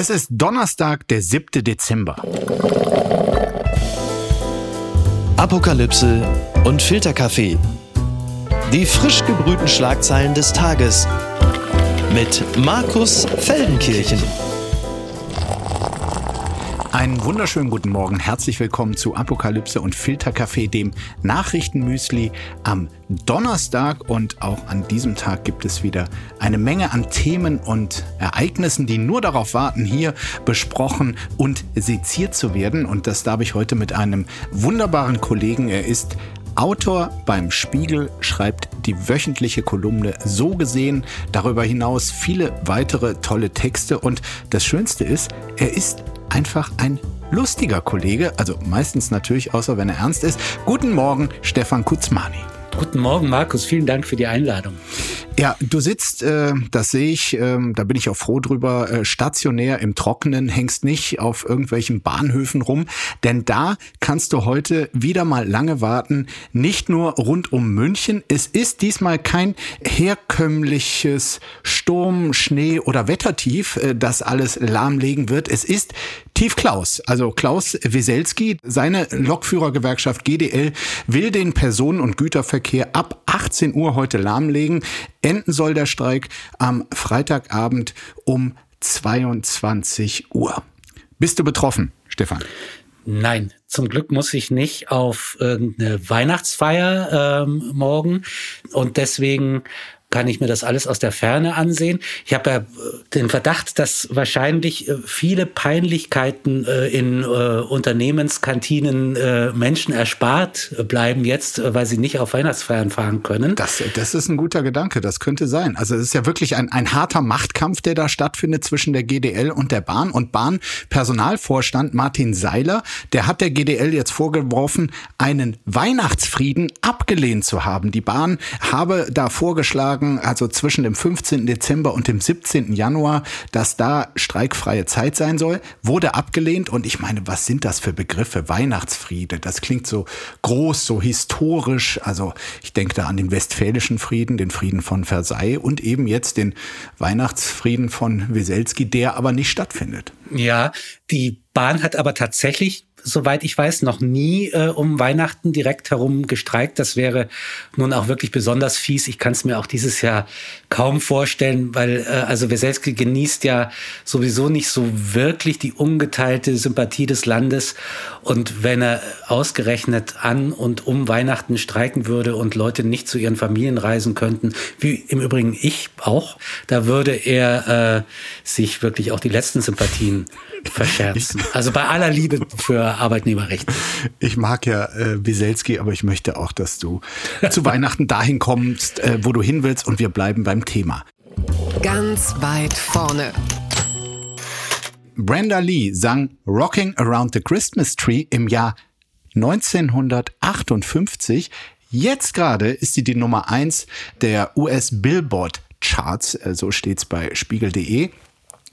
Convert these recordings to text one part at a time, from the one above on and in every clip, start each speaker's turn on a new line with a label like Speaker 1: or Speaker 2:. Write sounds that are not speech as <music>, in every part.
Speaker 1: Es ist Donnerstag, der 7. Dezember.
Speaker 2: Apokalypse und Filterkaffee. Die frisch gebrühten Schlagzeilen des Tages mit Markus Feldenkirchen.
Speaker 1: Einen wunderschönen guten Morgen. Herzlich willkommen zu Apokalypse und Filterkaffee, dem Nachrichtenmüsli am Donnerstag. Und auch an diesem Tag gibt es wieder eine Menge an Themen und Ereignissen, die nur darauf warten, hier besprochen und seziert zu werden. Und das darf ich heute mit einem wunderbaren Kollegen. Er ist Autor beim Spiegel schreibt die wöchentliche Kolumne So gesehen, darüber hinaus viele weitere tolle Texte und das Schönste ist, er ist einfach ein lustiger Kollege, also meistens natürlich, außer wenn er ernst ist. Guten Morgen, Stefan Kuzmani.
Speaker 3: Guten Morgen, Markus. Vielen Dank für die Einladung.
Speaker 1: Ja, du sitzt, äh, das sehe ich, äh, da bin ich auch froh drüber, äh, stationär im Trockenen, hängst nicht auf irgendwelchen Bahnhöfen rum, denn da kannst du heute wieder mal lange warten, nicht nur rund um München. Es ist diesmal kein herkömmliches Sturm, Schnee oder Wettertief, äh, das alles lahmlegen wird. Es ist Tief Klaus, also Klaus Wieselski, seine Lokführergewerkschaft GDL will den Personen- und Güterverkehr ab 18 Uhr heute lahmlegen. Enden soll der Streik am Freitagabend um 22 Uhr. Bist du betroffen, Stefan?
Speaker 3: Nein, zum Glück muss ich nicht auf irgendeine Weihnachtsfeier ähm, morgen und deswegen kann ich mir das alles aus der Ferne ansehen. Ich habe ja äh, den Verdacht, dass wahrscheinlich äh, viele Peinlichkeiten äh, in Unternehmenskantinen Menschen erspart bleiben jetzt, weil sie nicht auf Weihnachtsfeiern fahren können.
Speaker 1: Das, das ist ein guter Gedanke, das könnte sein. Also es ist ja wirklich ein, ein harter Machtkampf, der da stattfindet zwischen der GDL und der Bahn. Und Bahnpersonalvorstand Martin Seiler, der hat der GDL jetzt vorgeworfen, einen Weihnachtsfrieden abgelehnt zu haben. Die Bahn habe da vorgeschlagen, Tagen, also zwischen dem 15. Dezember und dem 17. Januar, dass da streikfreie Zeit sein soll, wurde abgelehnt. Und ich meine, was sind das für Begriffe? Weihnachtsfriede, das klingt so groß, so historisch. Also ich denke da an den Westfälischen Frieden, den Frieden von Versailles und eben jetzt den Weihnachtsfrieden von Weselski, der aber nicht stattfindet.
Speaker 3: Ja, die Bahn hat aber tatsächlich soweit ich weiß, noch nie äh, um Weihnachten direkt herum gestreikt. Das wäre nun auch wirklich besonders fies. Ich kann es mir auch dieses Jahr kaum vorstellen, weil äh, also Weselski genießt ja sowieso nicht so wirklich die ungeteilte Sympathie des Landes. Und wenn er ausgerechnet an und um Weihnachten streiken würde und Leute nicht zu ihren Familien reisen könnten, wie im Übrigen ich auch, da würde er äh, sich wirklich auch die letzten Sympathien <laughs> verscherzen. Also bei aller Liebe für Arbeitnehmerrechte.
Speaker 1: Ich mag ja äh, Wieselski, aber ich möchte auch, dass du <laughs> zu Weihnachten dahin kommst, äh, wo du hin willst und wir bleiben beim Thema.
Speaker 4: Ganz weit vorne.
Speaker 1: Brenda Lee sang Rocking Around the Christmas Tree im Jahr 1958. Jetzt gerade ist sie die Nummer eins der US Billboard Charts, äh, so steht's bei spiegel.de.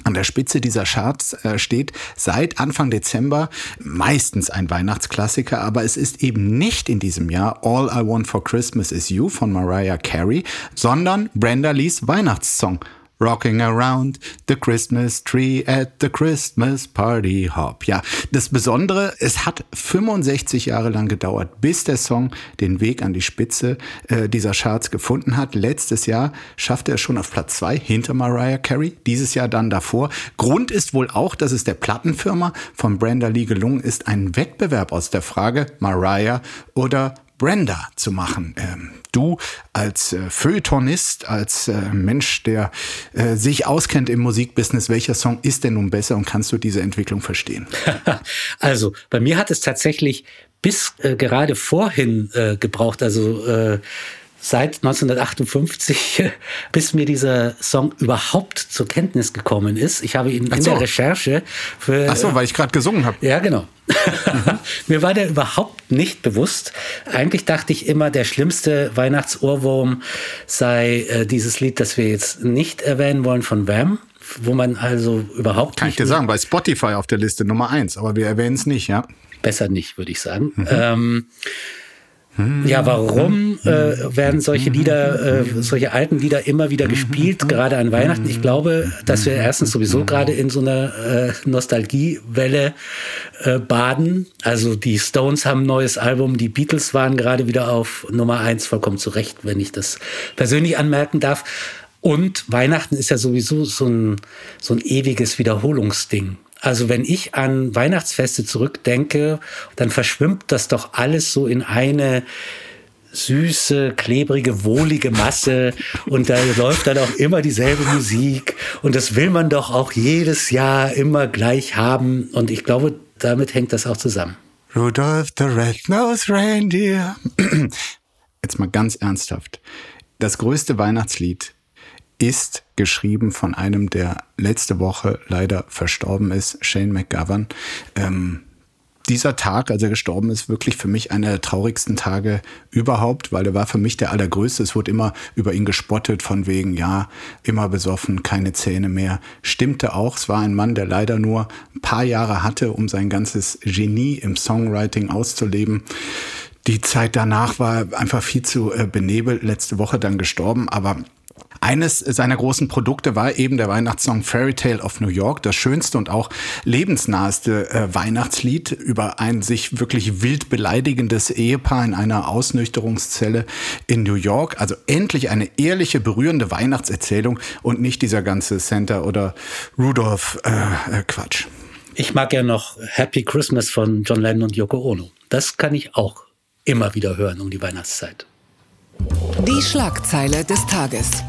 Speaker 1: An der Spitze dieser Charts äh, steht seit Anfang Dezember meistens ein Weihnachtsklassiker, aber es ist eben nicht in diesem Jahr All I Want for Christmas is You von Mariah Carey, sondern Brenda Lees Weihnachtssong Rocking around the Christmas tree at the Christmas party hop. Ja, das Besondere, es hat 65 Jahre lang gedauert, bis der Song den Weg an die Spitze äh, dieser Charts gefunden hat. Letztes Jahr schaffte er schon auf Platz zwei hinter Mariah Carey, dieses Jahr dann davor. Grund ist wohl auch, dass es der Plattenfirma von Brenda Lee gelungen ist, einen Wettbewerb aus der Frage Mariah oder Brenda zu machen. Ähm, du als äh, Feuilletonist, als äh, Mensch, der äh, sich auskennt im Musikbusiness, welcher Song ist denn nun besser und kannst du diese Entwicklung verstehen? <laughs>
Speaker 3: also bei mir hat es tatsächlich bis äh, gerade vorhin äh, gebraucht, also äh, seit 1958, <laughs> bis mir dieser Song überhaupt zur Kenntnis gekommen ist. Ich habe ihn in so. der Recherche
Speaker 1: für. Ach so, weil ich gerade gesungen habe.
Speaker 3: Ja, genau. <laughs> mir war der überhaupt nicht bewusst. Eigentlich dachte ich immer, der schlimmste Weihnachtsohrwurm sei äh, dieses Lied, das wir jetzt nicht erwähnen wollen von Wham wo man also überhaupt.
Speaker 1: Kann ich dir sagen, bei Spotify auf der Liste Nummer eins, aber wir erwähnen es nicht, ja?
Speaker 3: Besser nicht, würde ich sagen. Mhm. Ähm, Ja, warum äh, werden solche Lieder, äh, solche alten Lieder immer wieder gespielt, gerade an Weihnachten? Ich glaube, dass wir erstens sowieso gerade in so einer äh, Nostalgiewelle äh, baden. Also die Stones haben ein neues Album, die Beatles waren gerade wieder auf Nummer eins, vollkommen zu Recht, wenn ich das persönlich anmerken darf. Und Weihnachten ist ja sowieso so ein, so ein ewiges Wiederholungsding. Also wenn ich an Weihnachtsfeste zurückdenke, dann verschwimmt das doch alles so in eine süße, klebrige, wohlige Masse und da läuft dann auch immer dieselbe Musik und das will man doch auch jedes Jahr immer gleich haben und ich glaube, damit hängt das auch zusammen.
Speaker 1: Rudolph the Red-Nosed Reindeer. <clears throat> Jetzt mal ganz ernsthaft. Das größte Weihnachtslied ist geschrieben von einem, der letzte Woche leider verstorben ist, Shane McGovern. Ähm, dieser Tag, als er gestorben ist, wirklich für mich einer der traurigsten Tage überhaupt, weil er war für mich der allergrößte. Es wurde immer über ihn gespottet von wegen, ja, immer besoffen, keine Zähne mehr. Stimmte auch. Es war ein Mann, der leider nur ein paar Jahre hatte, um sein ganzes Genie im Songwriting auszuleben. Die Zeit danach war einfach viel zu äh, benebelt. Letzte Woche dann gestorben, aber eines seiner großen Produkte war eben der Weihnachtssong Fairy Tale of New York, das schönste und auch lebensnaheste äh, Weihnachtslied über ein sich wirklich wild beleidigendes Ehepaar in einer Ausnüchterungszelle in New York. Also endlich eine ehrliche, berührende Weihnachtserzählung und nicht dieser ganze Santa oder Rudolph äh, äh, Quatsch.
Speaker 3: Ich mag ja noch Happy Christmas von John Lennon und Yoko Ono. Das kann ich auch immer wieder hören um die Weihnachtszeit.
Speaker 4: Die Schlagzeile des Tages.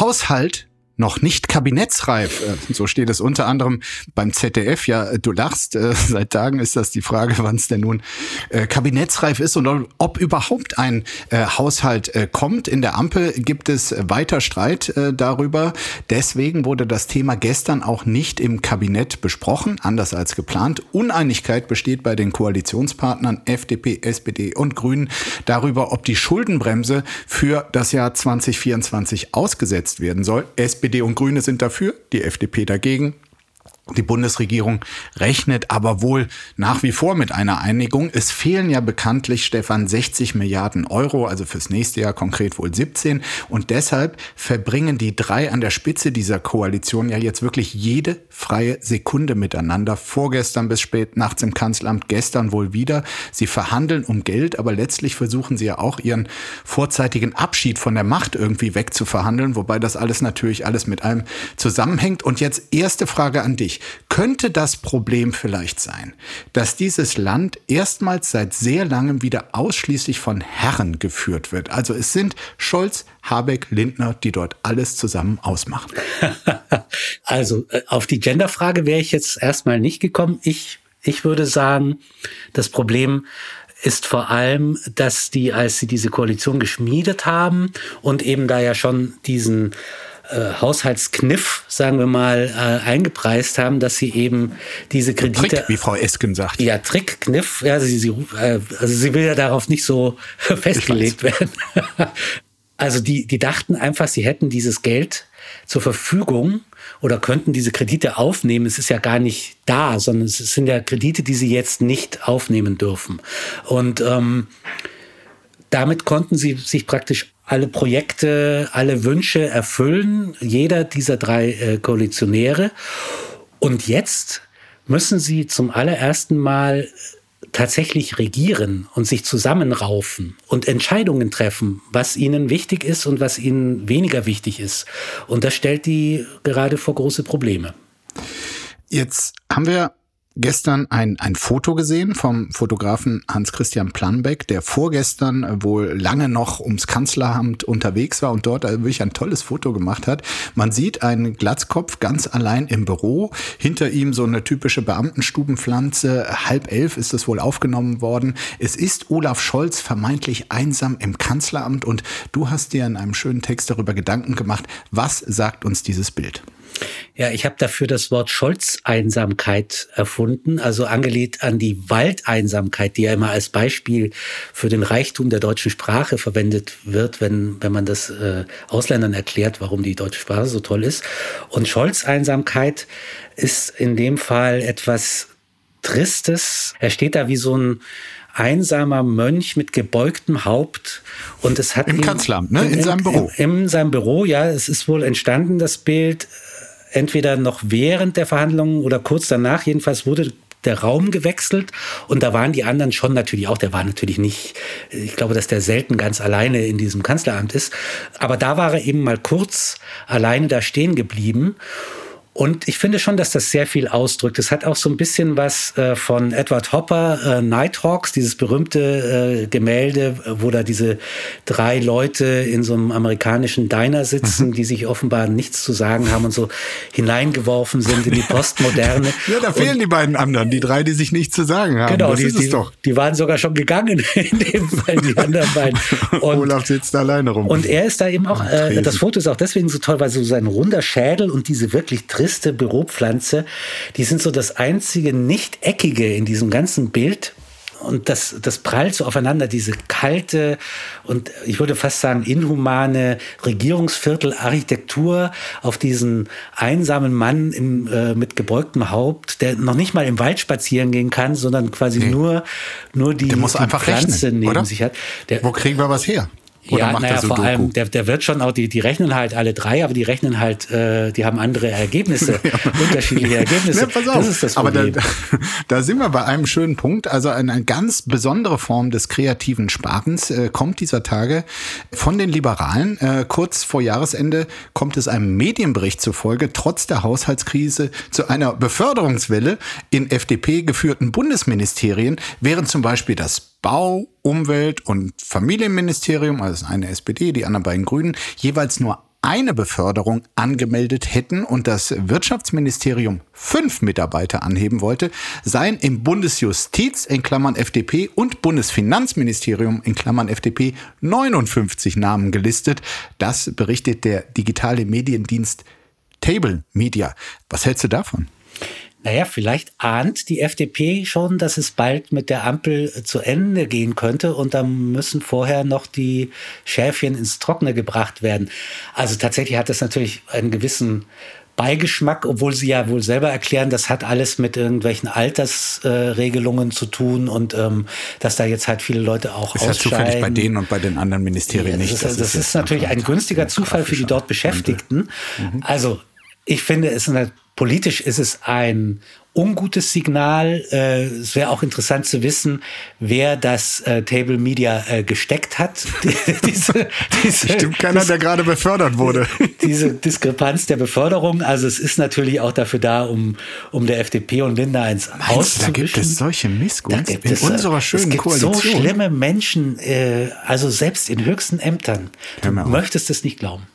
Speaker 1: Haushalt noch nicht kabinettsreif. Äh, so steht es unter anderem beim ZDF. Ja, du lachst. Äh, <laughs> seit Tagen ist das die Frage, wann es denn nun äh, kabinettsreif ist und ob überhaupt ein Haushalt kommt. In der Ampel gibt es weiter Streit darüber. Deswegen wurde das Thema gestern auch nicht im Kabinett besprochen, anders als geplant. Uneinigkeit besteht bei den Koalitionspartnern FDP, SPD und Grünen darüber, ob die Schuldenbremse für das Jahr 2024 ausgesetzt werden soll. SPD SPD und Grüne sind dafür, die FDP dagegen. Die Bundesregierung rechnet aber wohl nach wie vor mit einer Einigung. Es fehlen ja bekanntlich, Stefan, 60 Milliarden Euro, also fürs nächste Jahr konkret wohl 17. Und deshalb verbringen die drei an der Spitze dieser Koalition ja jetzt wirklich jede freie Sekunde miteinander. Vorgestern bis spät nachts im Kanzleramt, gestern wohl wieder. Sie verhandeln um Geld, aber letztlich versuchen sie ja auch ihren vorzeitigen Abschied von der Macht irgendwie wegzuverhandeln, wobei das alles natürlich alles mit allem zusammenhängt. Und jetzt erste Frage an dich könnte das Problem vielleicht sein, dass dieses Land erstmals seit sehr langem wieder ausschließlich von Herren geführt wird. Also es sind Scholz, Habeck, Lindner, die dort alles zusammen ausmachen. <laughs>
Speaker 3: also äh, auf die Genderfrage wäre ich jetzt erstmal nicht gekommen. Ich, ich würde sagen, das Problem ist vor allem, dass die, als sie diese Koalition geschmiedet haben und eben da ja schon diesen äh, Haushaltskniff, sagen wir mal, äh, eingepreist haben, dass sie eben diese Kredite.
Speaker 1: Trick, wie Frau Esken sagt.
Speaker 3: Ja, Trick, Kniff, ja, sie, sie, äh, also sie will ja darauf nicht so <laughs> festgelegt werden. <laughs> also die, die dachten einfach, sie hätten dieses Geld zur Verfügung oder könnten diese Kredite aufnehmen. Es ist ja gar nicht da, sondern es sind ja Kredite, die sie jetzt nicht aufnehmen dürfen. Und ähm, damit konnten sie sich praktisch alle Projekte, alle Wünsche erfüllen, jeder dieser drei äh, Koalitionäre. Und jetzt müssen sie zum allerersten Mal tatsächlich regieren und sich zusammenraufen und Entscheidungen treffen, was ihnen wichtig ist und was ihnen weniger wichtig ist. Und das stellt die gerade vor große Probleme.
Speaker 1: Jetzt haben wir gestern ein, ein Foto gesehen vom Fotografen Hans-Christian Planbeck, der vorgestern wohl lange noch ums Kanzleramt unterwegs war und dort wirklich ein tolles Foto gemacht hat. Man sieht einen Glatzkopf ganz allein im Büro, hinter ihm so eine typische Beamtenstubenpflanze. Halb elf ist es wohl aufgenommen worden. Es ist Olaf Scholz vermeintlich einsam im Kanzleramt und du hast dir in einem schönen Text darüber Gedanken gemacht. Was sagt uns dieses Bild?
Speaker 3: Ja, ich habe dafür das Wort Scholz-Einsamkeit erfunden, also angelehnt an die Waldeinsamkeit, die ja immer als Beispiel für den Reichtum der deutschen Sprache verwendet wird, wenn, wenn man das äh, Ausländern erklärt, warum die deutsche Sprache so toll ist. Und Scholz-Einsamkeit ist in dem Fall etwas Tristes. Er steht da wie so ein einsamer Mönch mit gebeugtem Haupt und es hat
Speaker 1: im
Speaker 3: ihn,
Speaker 1: Kanzleramt, ne? in, in seinem Büro.
Speaker 3: In, in seinem Büro, ja. Es ist wohl entstanden, das Bild, entweder noch während der Verhandlungen oder kurz danach. Jedenfalls wurde der Raum gewechselt und da waren die anderen schon natürlich auch, der war natürlich nicht, ich glaube, dass der selten ganz alleine in diesem Kanzleramt ist, aber da war er eben mal kurz alleine da stehen geblieben und ich finde schon, dass das sehr viel ausdrückt. Es hat auch so ein bisschen was äh, von Edward Hopper, äh, Nighthawks, dieses berühmte äh, Gemälde, wo da diese drei Leute in so einem amerikanischen Diner sitzen, mhm. die sich offenbar nichts zu sagen haben und so hineingeworfen sind in die <laughs> Postmoderne.
Speaker 1: ja, da fehlen und, die beiden anderen, die drei, die sich nichts zu sagen haben.
Speaker 3: Genau, das die, ist es die, doch. die waren sogar schon gegangen <laughs> in dem Fall, die anderen beiden. <laughs>
Speaker 1: Und, Olaf sitzt alleine rum.
Speaker 3: Und er ist da eben auch, äh, das Foto ist auch deswegen so toll, weil so sein runder Schädel und diese wirklich triste Büropflanze, die sind so das einzige Nicht-Eckige in diesem ganzen Bild. Und das, das prallt so aufeinander, diese kalte und ich würde fast sagen inhumane Regierungsviertel-Architektur auf diesen einsamen Mann im, äh, mit gebeugtem Haupt, der noch nicht mal im Wald spazieren gehen kann, sondern quasi nee. nur, nur die,
Speaker 1: die Pflanze rechnen,
Speaker 3: neben oder? sich hat.
Speaker 1: Der, Wo kriegen wir was her?
Speaker 3: Oder ja, naja, vor allem, der, der wird schon auch, die, die rechnen halt alle drei, aber die rechnen halt, äh, die haben andere Ergebnisse, <laughs> <laughs> unterschiedliche Ergebnisse. Ja,
Speaker 1: pass auf. Das ist das Problem. Aber da, <laughs> da sind wir bei einem schönen Punkt. Also eine ganz besondere Form des kreativen Sparens äh, kommt dieser Tage von den Liberalen. Äh, kurz vor Jahresende kommt es einem Medienbericht zufolge, trotz der Haushaltskrise, zu einer Beförderungswelle in FDP geführten Bundesministerien, während zum Beispiel das Bau, Umwelt und Familienministerium, also eine SPD, die anderen beiden Grünen, jeweils nur eine Beförderung angemeldet hätten und das Wirtschaftsministerium fünf Mitarbeiter anheben wollte, seien im Bundesjustiz in Klammern FDP und Bundesfinanzministerium in Klammern FDP 59 Namen gelistet. Das berichtet der digitale Mediendienst Table Media. Was hältst du davon?
Speaker 3: Naja, vielleicht ahnt die FDP schon, dass es bald mit der Ampel zu Ende gehen könnte und dann müssen vorher noch die Schäfchen ins Trockene gebracht werden. Also tatsächlich hat das natürlich einen gewissen Beigeschmack, obwohl sie ja wohl selber erklären, das hat alles mit irgendwelchen Altersregelungen äh, zu tun und ähm, dass da jetzt halt viele Leute auch ist ausscheiden. Ist ja zufällig
Speaker 1: bei denen und bei den anderen Ministerien ja,
Speaker 3: nicht.
Speaker 1: Das,
Speaker 3: das ist, das ist natürlich ein günstiger Zufall für die dort Beschäftigten. Mhm. Also ich finde, es ist eine Politisch ist es ein ungutes Signal. Äh, es wäre auch interessant zu wissen, wer das äh, Table Media äh, gesteckt hat. <laughs>
Speaker 1: diese, diese, Stimmt keiner, der gerade befördert wurde. <laughs>
Speaker 3: diese Diskrepanz der Beförderung. Also es ist natürlich auch dafür da, um, um der FDP und Linda ins Haus
Speaker 1: zu Da gibt es solche Missgunst in es, unserer schönen es gibt Koalition.
Speaker 3: so schlimme Menschen, äh, also selbst in höchsten Ämtern. Du möchtest es nicht glauben.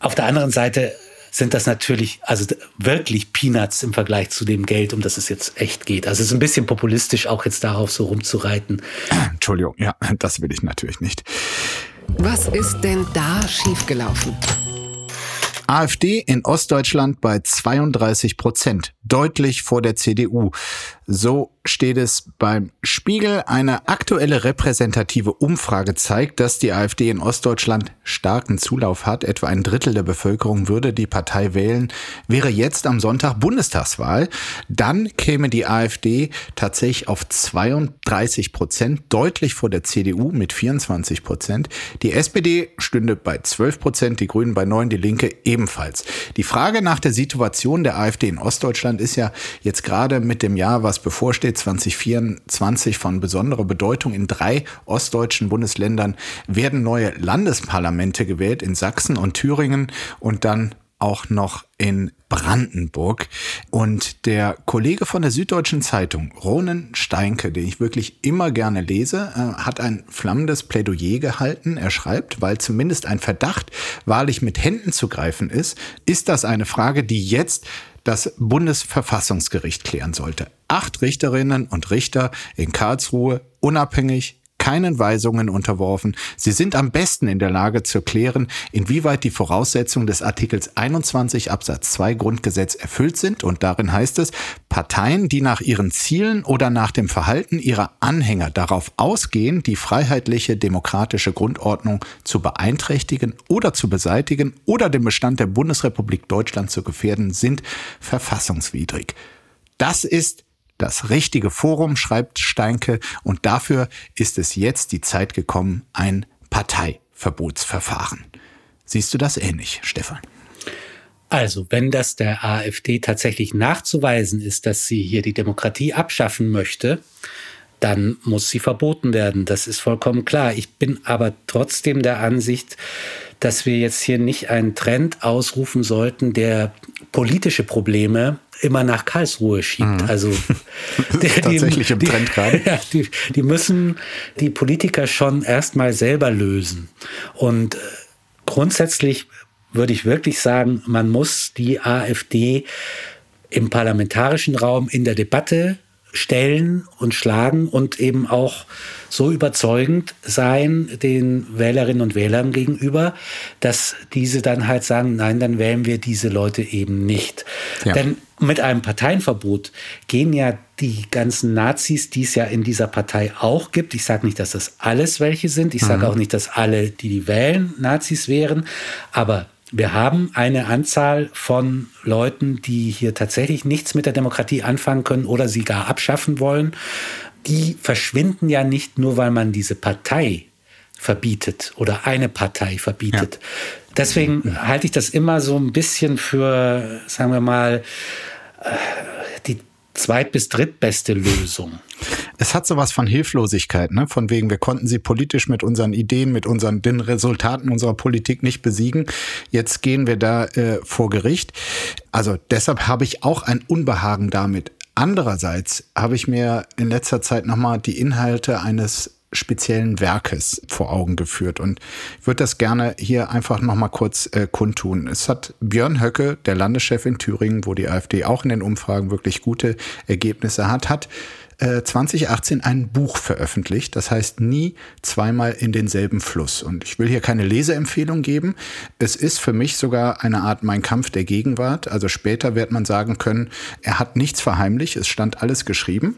Speaker 3: Auf der anderen Seite sind das natürlich also wirklich Peanuts im Vergleich zu dem Geld, um das es jetzt echt geht. Also es ist ein bisschen populistisch, auch jetzt darauf so rumzureiten.
Speaker 1: Entschuldigung, ja, das will ich natürlich nicht.
Speaker 4: Was ist denn da schiefgelaufen?
Speaker 1: AfD in Ostdeutschland bei 32 Prozent, deutlich vor der CDU. So steht es beim Spiegel. Eine aktuelle repräsentative Umfrage zeigt, dass die AfD in Ostdeutschland starken Zulauf hat. Etwa ein Drittel der Bevölkerung würde die Partei wählen. Wäre jetzt am Sonntag Bundestagswahl, dann käme die AfD tatsächlich auf 32 Prozent, deutlich vor der CDU mit 24 Prozent. Die SPD stünde bei 12 Prozent, die Grünen bei 9, die Linke ebenfalls. Die Frage nach der Situation der AfD in Ostdeutschland ist ja jetzt gerade mit dem Jahr, was bevorsteht, 2024 von besonderer Bedeutung. In drei ostdeutschen Bundesländern werden neue Landesparlamente gewählt, in Sachsen und Thüringen und dann auch noch in Brandenburg. Und der Kollege von der Süddeutschen Zeitung, Ronen Steinke, den ich wirklich immer gerne lese, äh, hat ein flammendes Plädoyer gehalten. Er schreibt, weil zumindest ein Verdacht wahrlich mit Händen zu greifen ist, ist das eine Frage, die jetzt das Bundesverfassungsgericht klären sollte. Acht Richterinnen und Richter in Karlsruhe, unabhängig, keinen Weisungen unterworfen. Sie sind am besten in der Lage zu klären, inwieweit die Voraussetzungen des Artikels 21 Absatz 2 Grundgesetz erfüllt sind. Und darin heißt es, Parteien, die nach ihren Zielen oder nach dem Verhalten ihrer Anhänger darauf ausgehen, die freiheitliche demokratische Grundordnung zu beeinträchtigen oder zu beseitigen oder den Bestand der Bundesrepublik Deutschland zu gefährden, sind verfassungswidrig. Das ist das richtige Forum, schreibt Steinke. Und dafür ist es jetzt die Zeit gekommen, ein Parteiverbotsverfahren. Siehst du das ähnlich, Stefan?
Speaker 3: Also, wenn das der AfD tatsächlich nachzuweisen ist, dass sie hier die Demokratie abschaffen möchte, dann muss sie verboten werden. Das ist vollkommen klar. Ich bin aber trotzdem der Ansicht, dass wir jetzt hier nicht einen Trend ausrufen sollten, der politische Probleme immer nach Karlsruhe schiebt. Mhm. Also <laughs>
Speaker 1: die, tatsächlich im Trend gerade. <laughs>
Speaker 3: Ja, die, die müssen die Politiker schon erstmal selber lösen. Und äh, grundsätzlich würde ich wirklich sagen, man muss die AfD im parlamentarischen Raum in der Debatte stellen und schlagen und eben auch so überzeugend sein den Wählerinnen und Wählern gegenüber, dass diese dann halt sagen, nein, dann wählen wir diese Leute eben nicht. Ja. Denn mit einem Parteienverbot gehen ja die ganzen Nazis, die es ja in dieser Partei auch gibt. Ich sage nicht, dass das alles welche sind. Ich sage mhm. auch nicht, dass alle, die die wählen, Nazis wären. Aber wir haben eine Anzahl von Leuten, die hier tatsächlich nichts mit der Demokratie anfangen können oder sie gar abschaffen wollen. Die verschwinden ja nicht nur, weil man diese Partei verbietet oder eine Partei verbietet. Ja. Deswegen halte ich das immer so ein bisschen für, sagen wir mal, äh, die zweit- bis drittbeste Lösung.
Speaker 1: Es hat sowas von Hilflosigkeit, ne? Von wegen, wir konnten sie politisch mit unseren Ideen, mit unseren den Resultaten unserer Politik nicht besiegen. Jetzt gehen wir da äh, vor Gericht. Also deshalb habe ich auch ein Unbehagen damit. Andererseits habe ich mir in letzter Zeit nochmal die Inhalte eines speziellen Werkes vor Augen geführt. Und ich würde das gerne hier einfach nochmal kurz äh, kundtun. Es hat Björn Höcke, der Landeschef in Thüringen, wo die AfD auch in den Umfragen wirklich gute Ergebnisse hat, hat 2018 äh, ein Buch veröffentlicht, das heißt nie zweimal in denselben Fluss. Und ich will hier keine Leseempfehlung geben. Es ist für mich sogar eine Art Mein Kampf der Gegenwart. Also später wird man sagen können, er hat nichts verheimlicht, es stand alles geschrieben.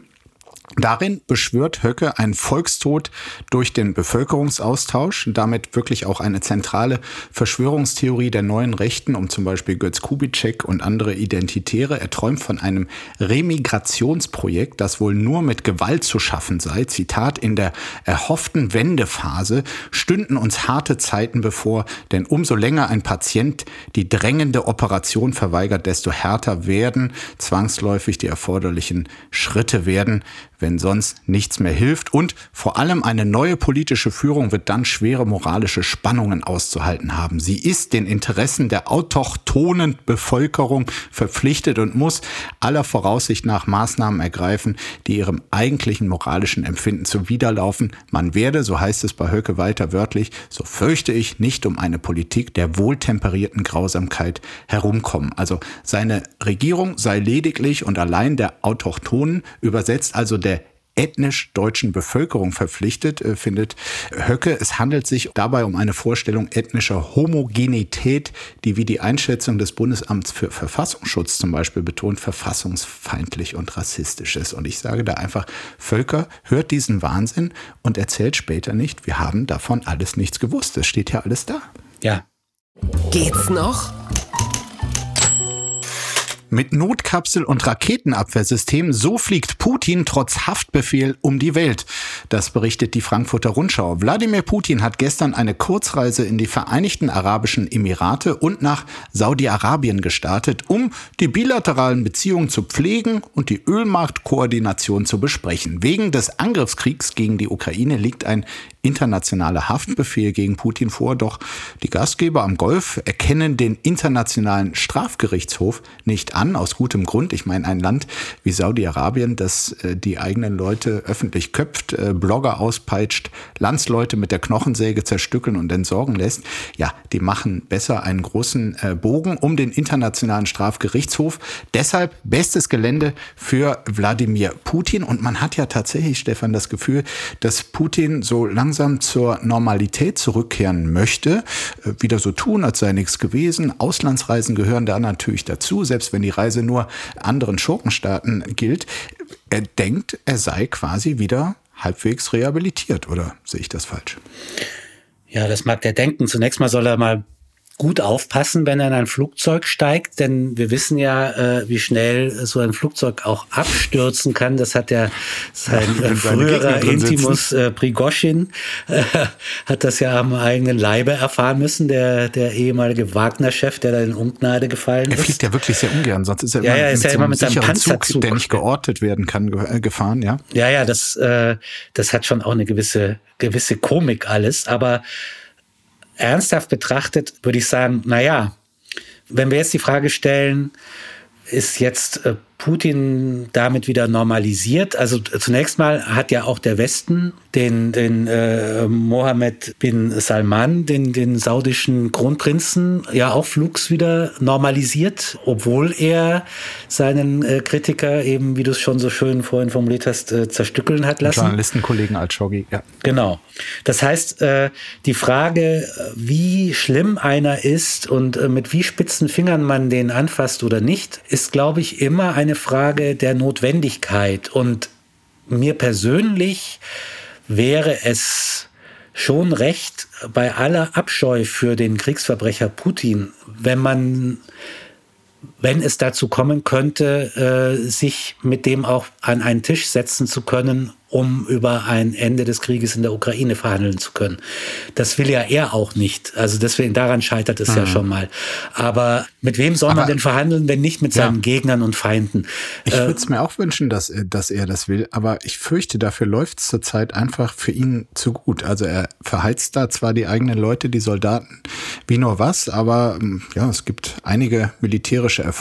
Speaker 1: Darin beschwört Höcke einen Volkstod durch den Bevölkerungsaustausch, damit wirklich auch eine zentrale Verschwörungstheorie der neuen Rechten, um zum Beispiel Götz Kubitschek und andere Identitäre. Er träumt von einem Remigrationsprojekt, das wohl nur mit Gewalt zu schaffen sei. Zitat, in der erhofften Wendephase stünden uns harte Zeiten bevor, denn umso länger ein Patient die drängende Operation verweigert, desto härter werden zwangsläufig die erforderlichen Schritte werden wenn sonst nichts mehr hilft. Und vor allem eine neue politische Führung wird dann schwere moralische Spannungen auszuhalten haben. Sie ist den Interessen der autochthonen Bevölkerung verpflichtet und muss aller Voraussicht nach Maßnahmen ergreifen, die ihrem eigentlichen moralischen Empfinden zuwiderlaufen. Man werde, so heißt es bei Höcke weiter wörtlich, so fürchte ich, nicht um eine Politik der wohltemperierten Grausamkeit herumkommen. Also seine Regierung sei lediglich und allein der Autochtonen übersetzt, also der ethnisch deutschen Bevölkerung verpflichtet, äh, findet Höcke. Es handelt sich dabei um eine Vorstellung ethnischer Homogenität, die wie die Einschätzung des Bundesamts für Verfassungsschutz zum Beispiel betont, verfassungsfeindlich und rassistisch ist. Und ich sage da einfach, Völker hört diesen Wahnsinn und erzählt später nicht, wir haben davon alles nichts gewusst. Es steht ja alles da.
Speaker 3: Ja.
Speaker 4: Geht's noch?
Speaker 1: Mit Notkapsel und Raketenabwehrsystem, so fliegt Putin trotz Haftbefehl um die Welt. Das berichtet die Frankfurter Rundschau. Wladimir Putin hat gestern eine Kurzreise in die Vereinigten Arabischen Emirate und nach Saudi-Arabien gestartet, um die bilateralen Beziehungen zu pflegen und die Ölmarktkoordination zu besprechen. Wegen des Angriffskriegs gegen die Ukraine liegt ein internationaler Haftbefehl gegen Putin vor, doch die Gastgeber am Golf erkennen den internationalen Strafgerichtshof nicht an, aus gutem Grund. Ich meine, ein Land wie Saudi-Arabien, das äh, die eigenen Leute öffentlich köpft, äh, Blogger auspeitscht, Landsleute mit der Knochensäge zerstückeln und entsorgen lässt, ja, die machen besser einen großen äh, Bogen um den internationalen Strafgerichtshof. Deshalb bestes Gelände für Wladimir Putin. Und man hat ja tatsächlich, Stefan, das Gefühl, dass Putin so langsam langsam zur Normalität zurückkehren möchte, äh, wieder so tun, als sei nichts gewesen. Auslandsreisen gehören da natürlich dazu, selbst wenn die Reise nur anderen Schurkenstaaten gilt. Er denkt, er sei quasi wieder halbwegs rehabilitiert, oder sehe ich das falsch?
Speaker 3: Ja, das mag der denken. Zunächst mal soll er mal gut aufpassen, wenn er in ein Flugzeug steigt, denn wir wissen ja, äh, wie schnell so ein Flugzeug auch abstürzen kann. Das hat ja sein äh, früherer Intimus äh, Prigoschin äh, hat das ja am eigenen Leibe erfahren müssen, der, der ehemalige Wagner-Chef, der da in Ungnade gefallen ist.
Speaker 1: Er fliegt ja wirklich sehr ungern, sonst ist er
Speaker 3: ja,
Speaker 1: immer,
Speaker 3: ja, ist
Speaker 1: mit,
Speaker 3: ja
Speaker 1: so
Speaker 3: immer mit seinem Panzerzug.
Speaker 1: Zug, der nicht geortet werden kann, äh, gefahren, ja.
Speaker 3: Ja, ja, das, äh, das hat schon auch eine gewisse, gewisse Komik alles. Aber ernsthaft betrachtet würde ich sagen, na ja, wenn wir jetzt die Frage stellen, ist jetzt äh, Putin damit wieder normalisiert? Also zunächst mal hat ja auch der Westen den, den äh, Mohammed bin Salman, den, den saudischen Kronprinzen, ja auch flugs wieder normalisiert, obwohl er seinen äh, Kritiker eben, wie du es schon so schön vorhin formuliert hast, äh, zerstückeln hat lassen.
Speaker 1: Journalistenkollegen als Shoggi, ja.
Speaker 3: Genau. Das heißt, äh, die Frage, wie schlimm einer ist und äh, mit wie spitzen Fingern man den anfasst oder nicht, ist, glaube ich, immer eine Frage der Notwendigkeit. Und mir persönlich wäre es schon recht, bei aller Abscheu für den Kriegsverbrecher Putin, wenn man wenn es dazu kommen könnte, äh, sich mit dem auch an einen Tisch setzen zu können, um über ein Ende des Krieges in der Ukraine verhandeln zu können. Das will ja er auch nicht. Also deswegen daran scheitert es ja schon mal. Aber mit wem soll man
Speaker 1: Aber-
Speaker 3: denn verhandeln, wenn nicht mit seinen
Speaker 1: Ja.
Speaker 3: Gegnern und Feinden?
Speaker 1: Ich
Speaker 3: Äh,
Speaker 1: würde es mir auch wünschen, dass, er- dass er das will, aber ich fürchte, dafür läuft es zurzeit einfach für ihn zu gut. Also er verheizt da zwar die eigenen Leute, die Soldaten, wie nur was, aber ähm, ja, es gibt einige militärische Erfolge.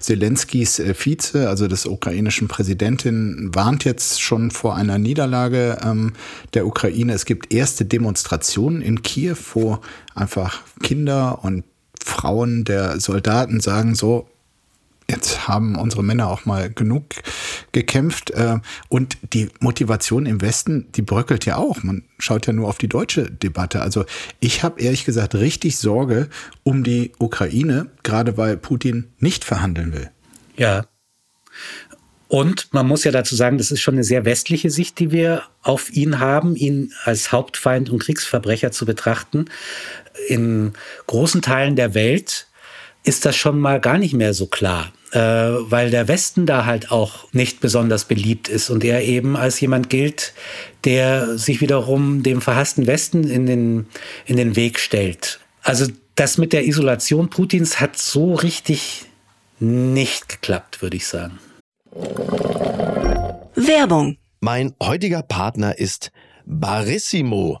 Speaker 1: Zelenskis äh, Vize, also des ukrainischen Präsidentin, warnt jetzt schon vor einer Niederlage ähm, der Ukraine. Es gibt erste Demonstrationen in Kiew, wo einfach Kinder und Frauen der Soldaten sagen so, jetzt haben unsere Männer auch mal genug gekämpft. äh, Und die Motivation im Westen, die bröckelt ja auch. Man schaut ja nur auf die deutsche Debatte. Also ich habe ehrlich gesagt richtig Sorge um die Ukraine, gerade weil Putin nicht verhandeln will.
Speaker 3: Ja. Und man muss ja dazu sagen, das ist schon eine sehr westliche Sicht, die wir auf ihn haben, ihn als Hauptfeind und Kriegsverbrecher zu betrachten. In großen Teilen der Welt ist das schon mal gar nicht mehr so klar, äh, weil der Westen da halt auch nicht besonders beliebt ist und er eben als jemand gilt, der sich wiederum dem verhassten Westen in den, in den Weg stellt. Also das mit der Isolation Putins hat so richtig nicht geklappt, würde ich sagen.
Speaker 5: Werbung.
Speaker 2: Mein heutiger Partner ist Barissimo,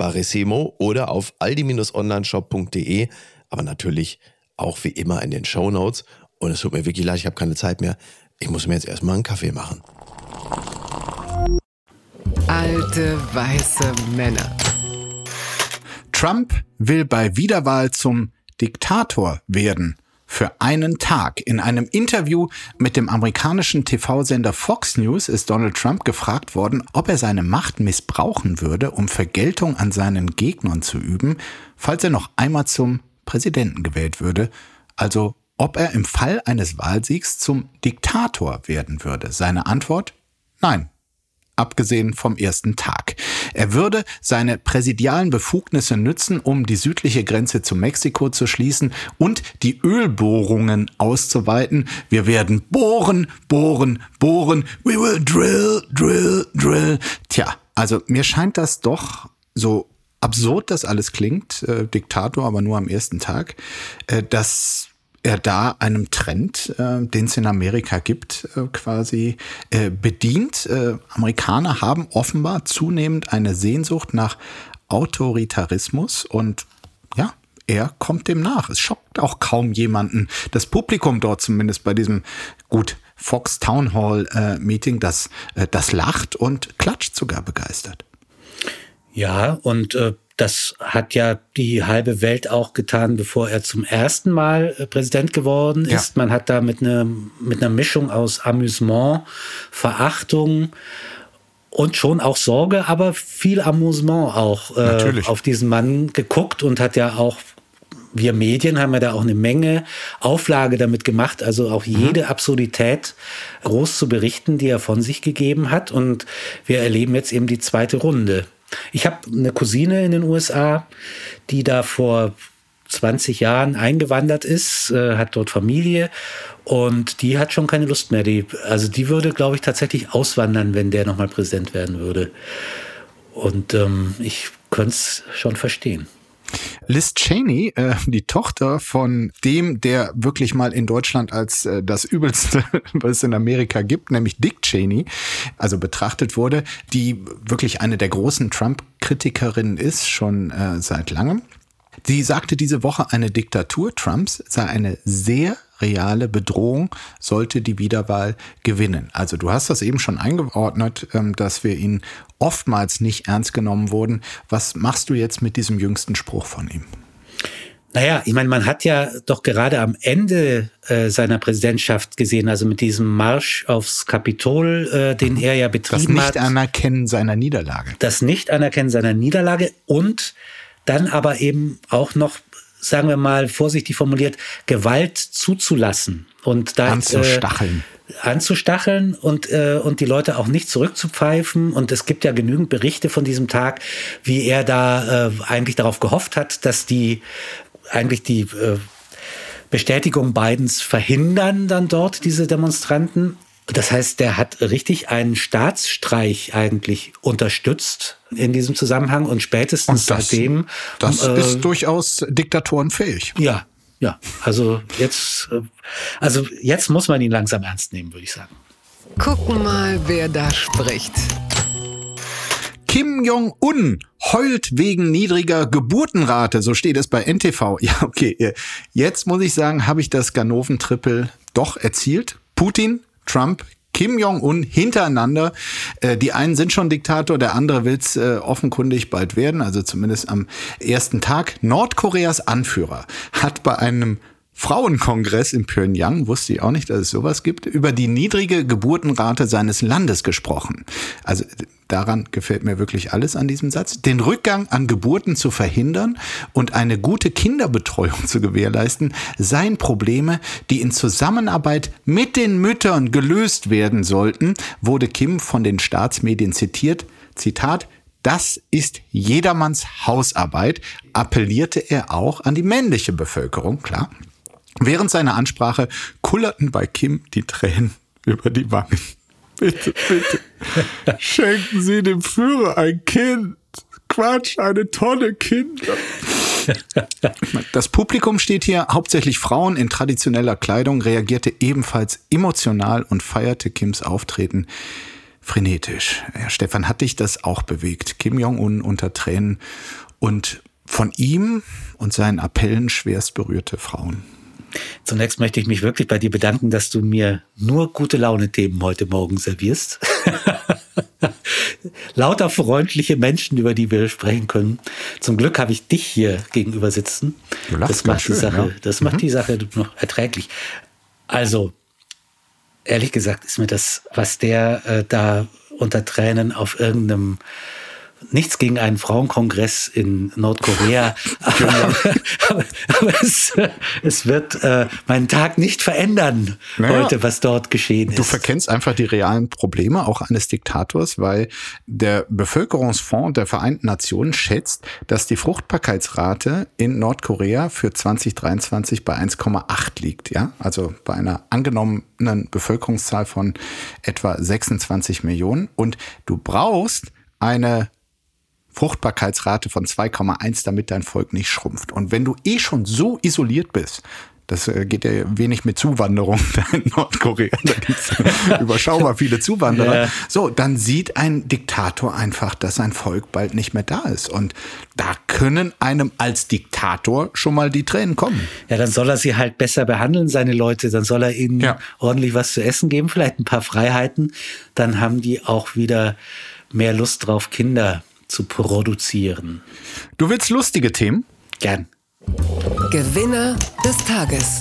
Speaker 2: Barissimo oder auf aldi-onlineshop.de, aber natürlich auch wie immer in den Show Notes. Und es tut mir wirklich leid, ich habe keine Zeit mehr. Ich muss mir jetzt erstmal einen Kaffee machen.
Speaker 4: Alte weiße Männer.
Speaker 1: Trump will bei Wiederwahl zum Diktator werden. Für einen Tag. In einem Interview mit dem amerikanischen TV-Sender Fox News ist Donald Trump gefragt worden, ob er seine Macht missbrauchen würde, um Vergeltung an seinen Gegnern zu üben, falls er noch einmal zum Präsidenten gewählt würde. Also ob er im Fall eines Wahlsiegs zum Diktator werden würde. Seine Antwort? Nein abgesehen vom ersten Tag. Er würde seine präsidialen Befugnisse nützen, um die südliche Grenze zu Mexiko zu schließen und die Ölbohrungen auszuweiten. Wir werden bohren, bohren, bohren. We will drill, drill, drill. Tja, also mir scheint das doch so absurd das alles klingt, äh, Diktator, aber nur am ersten Tag, äh, dass er da einem Trend, äh, den es in Amerika gibt, äh, quasi äh, bedient. Äh, Amerikaner haben offenbar zunehmend eine Sehnsucht nach Autoritarismus und ja, er kommt dem nach. Es schockt auch kaum jemanden. Das Publikum dort zumindest bei diesem gut Fox Town Hall äh, Meeting, das, äh, das lacht und klatscht sogar begeistert.
Speaker 3: Ja, und das hat ja die halbe Welt auch getan, bevor er zum ersten Mal äh, Präsident geworden ist. Ja. Man hat da mit, ne, mit einer Mischung aus Amüsement, Verachtung und schon auch Sorge, aber viel Amüsement auch äh, auf diesen Mann geguckt und hat ja auch wir Medien haben ja da auch eine Menge Auflage damit gemacht, also auch mhm. jede Absurdität groß zu berichten, die er von sich gegeben hat. Und wir erleben jetzt eben die zweite Runde. Ich habe eine Cousine in den USA, die da vor 20 Jahren eingewandert ist, äh, hat dort Familie und die hat schon keine Lust mehr. Die, also die würde, glaube ich, tatsächlich auswandern, wenn der nochmal Präsident werden würde. Und ähm, ich könnte es schon verstehen.
Speaker 1: Liz Cheney, äh, die Tochter von dem, der wirklich mal in Deutschland als äh, das Übelste, <laughs> was es in Amerika gibt, nämlich Dick Cheney, also betrachtet wurde, die wirklich eine der großen Trump-Kritikerinnen ist, schon äh, seit langem. Sie sagte diese Woche, eine Diktatur Trumps sei eine sehr reale Bedrohung, sollte die Wiederwahl gewinnen. Also du hast das eben schon eingeordnet, ähm, dass wir ihn oftmals nicht ernst genommen wurden. Was machst du jetzt mit diesem jüngsten Spruch von ihm?
Speaker 3: Naja, ich meine, man hat ja doch gerade am Ende äh, seiner Präsidentschaft gesehen, also mit diesem Marsch aufs Kapitol, äh, den er ja betrieben
Speaker 1: hat. Das Nicht-Anerkennen seiner Niederlage.
Speaker 3: Das Nicht-Anerkennen seiner Niederlage und dann aber eben auch noch sagen wir mal vorsichtig formuliert, Gewalt zuzulassen und da
Speaker 1: anzustacheln.
Speaker 3: Äh, anzustacheln und, äh, und die Leute auch nicht zurückzupfeifen. Und es gibt ja genügend Berichte von diesem Tag, wie er da äh, eigentlich darauf gehofft hat, dass die eigentlich die äh, Bestätigung Bidens verhindern dann dort, diese Demonstranten. Das heißt, der hat richtig einen Staatsstreich eigentlich unterstützt in diesem Zusammenhang und spätestens und das, seitdem.
Speaker 1: Das äh, ist durchaus diktatorenfähig.
Speaker 3: Ja, ja. Also jetzt, äh, also jetzt muss man ihn langsam ernst nehmen, würde ich sagen.
Speaker 4: Gucken mal, wer da spricht.
Speaker 1: Kim Jong-un heult wegen niedriger Geburtenrate, so steht es bei NTV. <laughs> Ja, okay. Jetzt muss ich sagen, habe ich das Ganoven-Triple doch erzielt. Putin Trump, Kim Jong-un hintereinander. Äh, die einen sind schon Diktator, der andere will es äh, offenkundig bald werden, also zumindest am ersten Tag. Nordkoreas Anführer hat bei einem Frauenkongress in Pyongyang, wusste ich auch nicht, dass es sowas gibt, über die niedrige Geburtenrate seines Landes gesprochen. Also daran gefällt mir wirklich alles an diesem Satz. Den Rückgang an Geburten zu verhindern und eine gute Kinderbetreuung <laughs> zu gewährleisten, seien Probleme, die in Zusammenarbeit mit den Müttern gelöst werden sollten, wurde Kim von den Staatsmedien zitiert. Zitat, das ist jedermanns Hausarbeit, appellierte er auch an die männliche Bevölkerung, klar. Während seiner Ansprache kullerten bei Kim die Tränen über die Wangen. <laughs> Bitte, bitte. Schenken Sie dem Führer ein Kind. Quatsch, eine Tonne Kinder. Das Publikum steht hier, hauptsächlich Frauen in traditioneller Kleidung, reagierte ebenfalls emotional und feierte Kims Auftreten frenetisch. Ja, Stefan, hat dich das auch bewegt? Kim Jong-un unter Tränen und von ihm und seinen Appellen schwerst berührte Frauen.
Speaker 3: Zunächst möchte ich mich wirklich bei dir bedanken, dass du mir nur gute Laune-Themen heute Morgen servierst. <laughs> Lauter freundliche Menschen, über die wir sprechen können. Zum Glück habe ich dich hier gegenüber sitzen. Das macht schön, die Sache, ja. das macht mhm. die Sache noch erträglich. Also, ehrlich gesagt ist mir das, was der äh, da unter Tränen auf irgendeinem nichts gegen einen Frauenkongress in Nordkorea, <laughs> aber, aber, aber es, es, wird äh, meinen Tag nicht verändern naja, heute, was dort geschehen ist.
Speaker 1: Du verkennst einfach die realen Probleme auch eines Diktators, weil der Bevölkerungsfonds der Vereinten Nationen schätzt, dass die Fruchtbarkeitsrate in Nordkorea für 2023 bei 1,8 liegt, ja, also bei einer angenommenen Bevölkerungszahl von etwa 26 Millionen. Und du brauchst eine Fruchtbarkeitsrate von 2,1, damit dein Volk nicht schrumpft. Und wenn du eh schon so isoliert bist, das äh, geht ja wenig mit Zuwanderung <laughs> in Nordkorea. Da gibt es <laughs> überschaubar viele Zuwanderer. Ja. So, dann sieht ein Diktator einfach, dass sein Volk bald nicht mehr da ist. Und da können einem als Diktator schon mal die Tränen kommen.
Speaker 3: Ja, dann soll er sie halt besser behandeln, seine Leute. Dann soll er ihnen ja. ordentlich was zu essen geben, vielleicht ein paar Freiheiten. Dann haben die auch wieder mehr Lust drauf, Kinder zu produzieren.
Speaker 1: Du willst lustige Themen?
Speaker 3: Gern.
Speaker 4: Gewinner des Tages.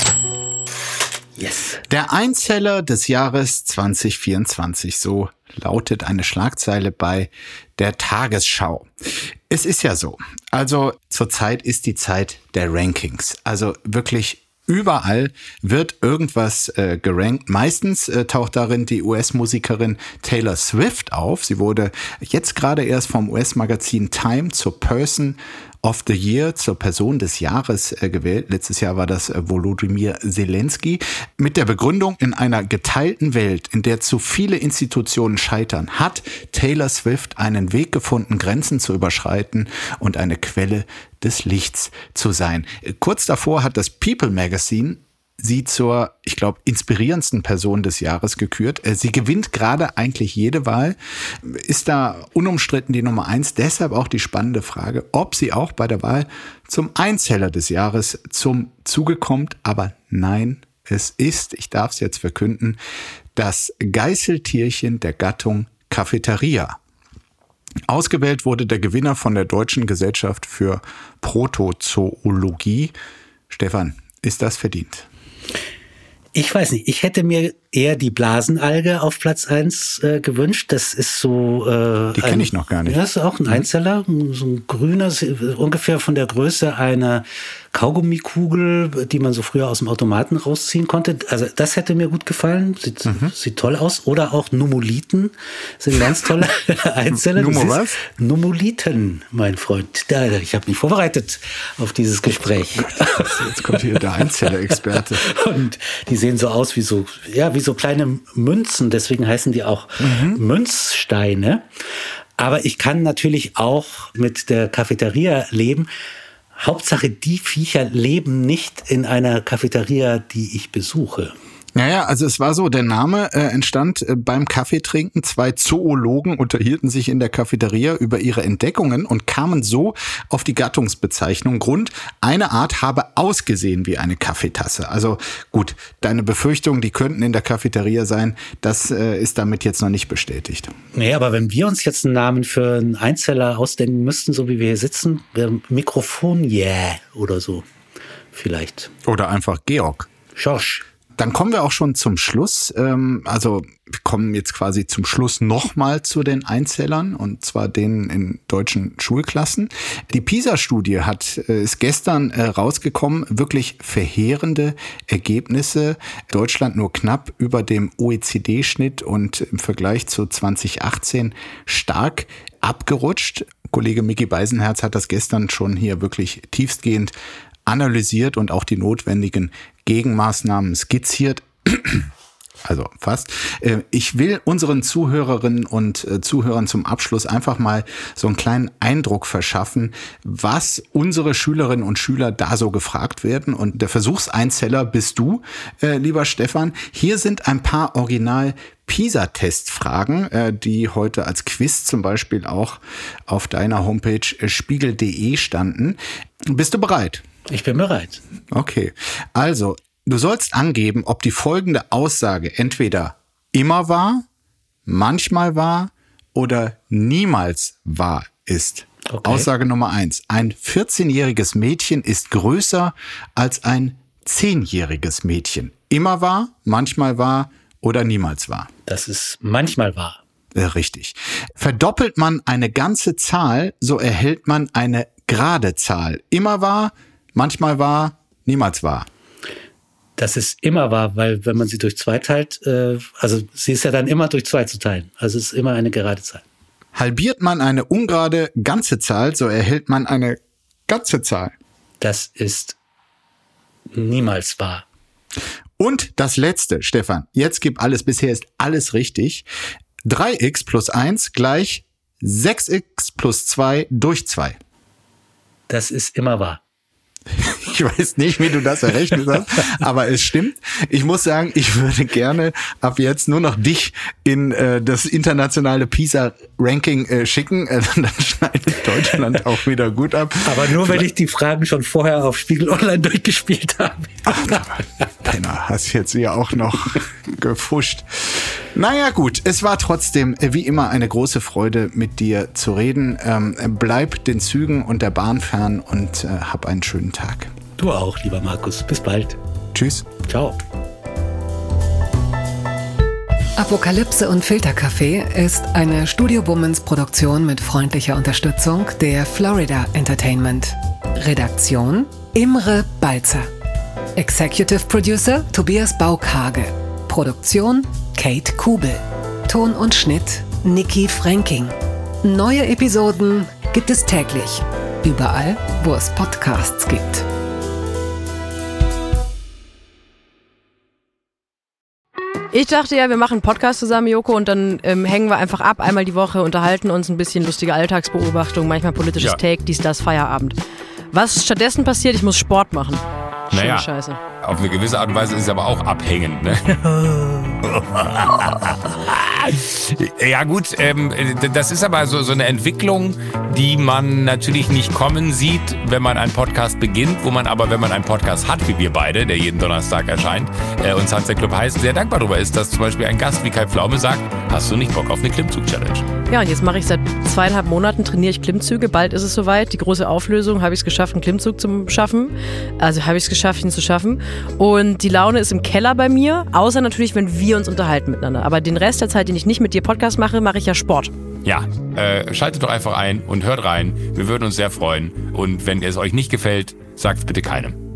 Speaker 1: Yes. Der Einzeller des Jahres 2024, so lautet eine Schlagzeile bei der Tagesschau. Es ist ja so, also zurzeit ist die Zeit der Rankings, also wirklich Überall wird irgendwas äh, gerankt. Meistens äh, taucht darin die US-Musikerin Taylor Swift auf. Sie wurde jetzt gerade erst vom US-Magazin Time zur Person of the Year zur Person des Jahres äh, gewählt. Letztes Jahr war das äh, Volodymyr Zelensky. Mit der Begründung, in einer geteilten Welt, in der zu viele Institutionen scheitern, hat Taylor Swift einen Weg gefunden, Grenzen zu überschreiten und eine Quelle des Lichts zu sein. Kurz davor hat das People Magazine sie zur, ich glaube, inspirierendsten Person des Jahres gekürt. Äh, sie gewinnt gerade eigentlich jede Wahl, ist da unumstritten die Nummer eins. Deshalb auch die spannende Frage, ob sie auch bei der Wahl zum Einzeller des Jahres zum Zuge kommt. Aber nein, es ist, ich darf es jetzt verkünden, das Geißeltierchen der Gattung Cafeteria. Ausgewählt wurde der Gewinner von der Deutschen Gesellschaft für Protozoologie. Stefan, ist das verdient?
Speaker 3: Ich weiß nicht, ich hätte mir eher die Blasenalge auf Platz eins äh, gewünscht. Das ist so.
Speaker 1: Äh, die kenne ich noch gar nicht.
Speaker 3: Das ist auch ein mhm. Einzeller, so ein grüner, ungefähr von der Größe einer Kaugummikugel, die man so früher aus dem Automaten rausziehen konnte. Also das hätte mir gut gefallen. Sieht, mhm. sieht toll aus. Oder auch Numuliten sind ganz tolle <laughs> Einzeller.
Speaker 1: Numo was?
Speaker 3: Numuliten, mein Freund. Ich habe mich vorbereitet auf dieses Gespräch.
Speaker 1: Jetzt kommt hier der Einzeller-Experte. <laughs>
Speaker 3: Und die sehen so aus wie so, ja, wie so kleine Münzen. Deswegen heißen die auch mhm. Münzsteine. Aber ich kann natürlich auch mit der Cafeteria leben. Hauptsache, die Viecher leben nicht in einer Cafeteria, die ich besuche.
Speaker 1: Naja, also es war so, der Name äh, entstand äh, beim Kaffeetrinken. Zwei Zoologen unterhielten sich in der Cafeteria über ihre Entdeckungen und kamen so auf die Gattungsbezeichnung. Grund, eine Art habe ausgesehen wie eine Kaffeetasse. Also gut, deine Befürchtungen, die könnten in der Cafeteria sein, das äh, ist damit jetzt noch nicht bestätigt.
Speaker 3: Nee, aber wenn wir uns jetzt einen Namen für einen Einzeller ausdenken müssten, so wie wir hier sitzen, Mikrofon, yeah, oder so. Vielleicht.
Speaker 1: Oder einfach Georg.
Speaker 3: Schorsch.
Speaker 1: Dann kommen wir auch schon zum Schluss. Ähm, also wir kommen jetzt quasi zum Schluss nochmal zu den Einzellern und zwar denen in deutschen Schulklassen. Die PISA-Studie hat äh, ist gestern äh, rausgekommen, wirklich verheerende Ergebnisse. Deutschland nur knapp über dem OECD-Schnitt und im Vergleich zu 2018 stark abgerutscht. Kollege Micky Beisenherz hat das gestern schon hier wirklich tiefstgehend analysiert und auch die notwendigen Gegenmaßnahmen skizziert. <clears throat> Also fast. Äh, ich will unseren Zuhörerinnen und äh, Zuhörern zum Abschluss einfach mal so einen kleinen Eindruck verschaffen, was unsere Schülerinnen und Schüler da so gefragt werden. Und der Versuchseinzeller bist du, äh, lieber Stefan. Hier sind ein paar Original PISA-Testfragen, die heute als Quiz zum Beispiel auch auf deiner Homepage spiegel.de standen. Bist du bereit?
Speaker 3: Ich bin bereit.
Speaker 1: Okay. Also, du sollst angeben, ob die folgende Aussage entweder immer wahr, manchmal wahr oder niemals wahr ist. Okay. Aussage Nummer eins. Ein 14-jähriges Mädchen ist größer als ein 10-jähriges Mädchen. Immer wahr, manchmal wahr oder niemals wahr?
Speaker 3: Das ist manchmal wahr.
Speaker 1: Äh, richtig. Verdoppelt man eine ganze Zahl, so erhält man eine gerade Zahl. Immer wahr, manchmal wahr, niemals wahr.
Speaker 3: Das ist immer wahr, weil wenn man sie durch zwei teilt, äh, also sie ist ja dann immer durch zwei zu teilen. Also es ist immer eine gerade Zahl.
Speaker 1: Halbiert man eine ungerade ganze Zahl, so erhält man eine ganze Zahl.
Speaker 3: Das ist niemals wahr.
Speaker 1: Und das letzte, Stefan, jetzt gib alles, bisher ist alles richtig. 3x plus 1 gleich 6x plus 2 durch 2.
Speaker 3: Das ist immer wahr. <laughs>
Speaker 1: Ich weiß nicht, wie du das errechnet hast, aber es stimmt. Ich muss sagen, ich würde gerne ab jetzt nur noch dich in äh, das internationale PISA-Ranking äh, schicken. Äh, dann schneidet Deutschland <laughs> auch wieder gut ab.
Speaker 3: Aber nur, wenn ich die Fragen schon vorher auf Spiegel Online <laughs> durchgespielt habe.
Speaker 1: Ach, Penner, hast jetzt hier auch noch gefuscht. Naja gut, es war trotzdem äh, wie immer eine große Freude, mit dir zu reden. Ähm, bleib den Zügen und der Bahn fern und äh, hab einen schönen Tag.
Speaker 3: Du auch, lieber Markus. Bis bald.
Speaker 1: Tschüss.
Speaker 3: Ciao.
Speaker 4: Apokalypse und Filterkaffee ist eine Studio Womans Produktion mit freundlicher Unterstützung der Florida Entertainment. Redaktion Imre Balzer. Executive Producer Tobias Baukage. Produktion Kate Kubel. Ton und Schnitt Nikki Franking. Neue Episoden gibt es täglich. Überall, wo es Podcasts gibt.
Speaker 5: Ich dachte ja, wir machen einen Podcast zusammen, Joko, und dann ähm, hängen wir einfach ab, einmal die Woche, unterhalten uns ein bisschen lustige Alltagsbeobachtung, manchmal politisches
Speaker 6: Ja.
Speaker 5: Take, dies, das, Feierabend. Was stattdessen passiert, ich muss Sport machen. Schöne
Speaker 6: Naja.
Speaker 5: Scheiße.
Speaker 6: Auf eine gewisse Art und Weise ist es aber auch abhängend. Ne? <laughs> <laughs> ja gut, ähm, das ist aber so, so eine Entwicklung, die man natürlich nicht kommen sieht, wenn man einen Podcast beginnt, wo man aber, wenn man einen Podcast hat, wie wir beide, der jeden Donnerstag erscheint äh, und Sunset Club heißt, sehr dankbar darüber ist, dass zum Beispiel ein Gast wie Kai Pflaume sagt, hast du nicht Bock auf eine Klimmzug-Challenge?
Speaker 5: Ja, und jetzt mache ich seit zweieinhalb Monaten, trainiere ich Klimmzüge. Bald ist es soweit. Die große Auflösung, habe ich es geschafft, einen Klimmzug zu schaffen. Also habe ich es geschafft, ihn zu schaffen. Und die Laune ist im Keller bei mir, außer natürlich, wenn wir uns unterhalten miteinander. Aber den Rest der Zeit, den ich nicht mit dir Podcast mache, mache ich ja Sport.
Speaker 6: Ja, äh, schaltet doch einfach ein und hört rein. Wir würden uns sehr freuen. Und wenn es euch nicht gefällt, sagt bitte keinem.